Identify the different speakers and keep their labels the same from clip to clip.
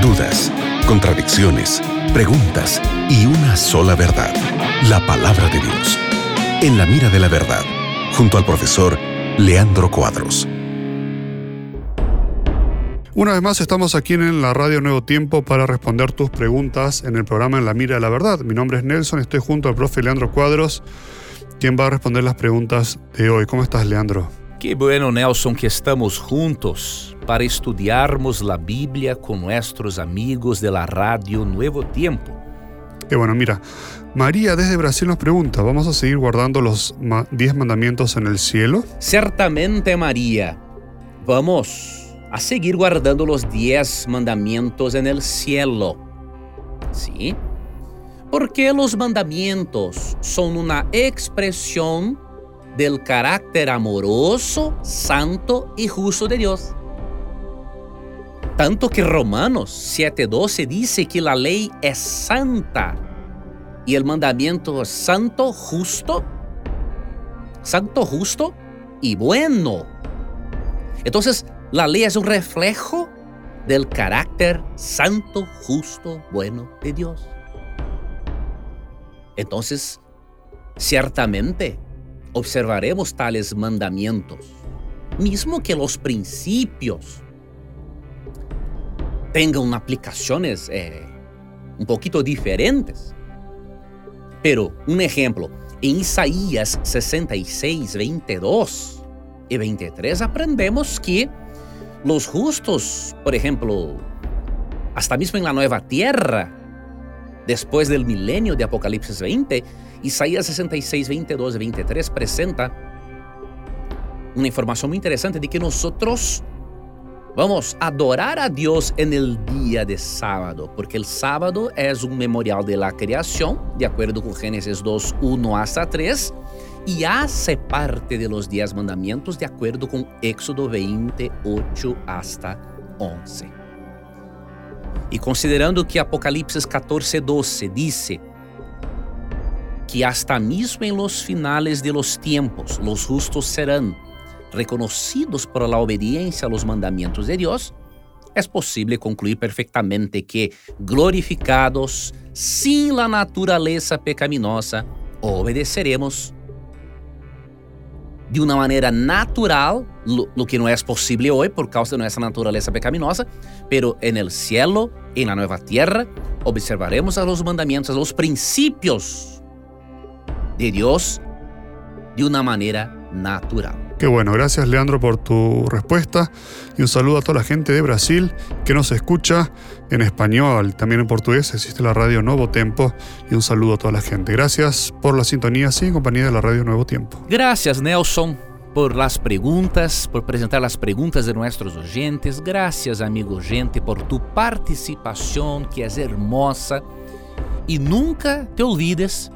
Speaker 1: dudas, contradicciones, preguntas y una sola verdad, la palabra de Dios. En la mira de la verdad, junto al profesor Leandro Cuadros.
Speaker 2: Una vez más estamos aquí en la radio Nuevo Tiempo para responder tus preguntas en el programa En la Mira de la Verdad. Mi nombre es Nelson, estoy junto al profe Leandro Cuadros, quien va a responder las preguntas de hoy. ¿Cómo estás, Leandro?
Speaker 3: Qué bueno, Nelson, que estamos juntos para estudiarmos la Biblia con nuestros amigos de la radio Nuevo Tiempo.
Speaker 2: Qué bueno, mira, María desde Brasil nos pregunta, ¿vamos a seguir guardando los 10 mandamientos en el cielo?
Speaker 3: Certamente, María. Vamos a seguir guardando los diez mandamientos en el cielo. ¿Sí? Porque los mandamientos son una expresión del carácter amoroso, santo y justo de Dios. Tanto que Romanos 7:12 dice que la ley es santa y el mandamiento es santo, justo, santo, justo y bueno. Entonces, la ley es un reflejo del carácter santo, justo, bueno de Dios. Entonces, ciertamente observaremos tales mandamientos, mismo que los principios tengan aplicaciones eh, un poquito diferentes. Pero un ejemplo, en Isaías 66, 22 y 23 aprendemos que los justos, por ejemplo, hasta mismo en la nueva tierra, después del milenio de Apocalipsis 20, Isaías 66, 22 y 23 presenta una información muy interesante de que nosotros vamos a adorar a Dios en el día de sábado, porque el sábado es un memorial de la creación, de acuerdo con Génesis 2, 1 hasta 3, y hace parte de los diez mandamientos de acuerdo con Éxodo 28 hasta 11. Y considerando que Apocalipsis 14, 12 dice que hasta mismo en los finales de los tiempos los justos serán reconocidos por la obediencia a los mandamientos de Dios, es posible concluir perfectamente que glorificados sin la naturaleza pecaminosa, obedeceremos de uma maneira natural, lo, que não é possível hoje por causa de nossa natureza pecaminosa, pero en el cielo, en la nueva tierra, observaremos a los mandamientos, a los principios de Dios de una manera natural.
Speaker 2: Qué bueno, gracias Leandro por tu respuesta y un saludo a toda la gente de Brasil que nos escucha en español, también en portugués existe la radio Nuevo Tiempo y un saludo a toda la gente. Gracias por la sintonía, sí, compañía de la radio Nuevo Tiempo.
Speaker 3: Gracias Nelson por las preguntas, por presentar las preguntas de nuestros oyentes. Gracias amigo gente por tu participación que es hermosa y nunca te olvides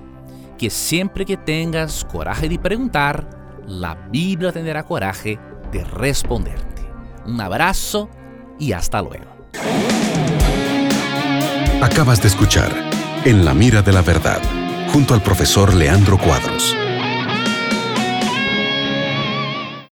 Speaker 3: que siempre que tengas coraje de preguntar, la Biblia tendrá coraje de responderte. Un abrazo y hasta luego.
Speaker 1: Acabas de escuchar En la mira de la verdad, junto al profesor Leandro Cuadros.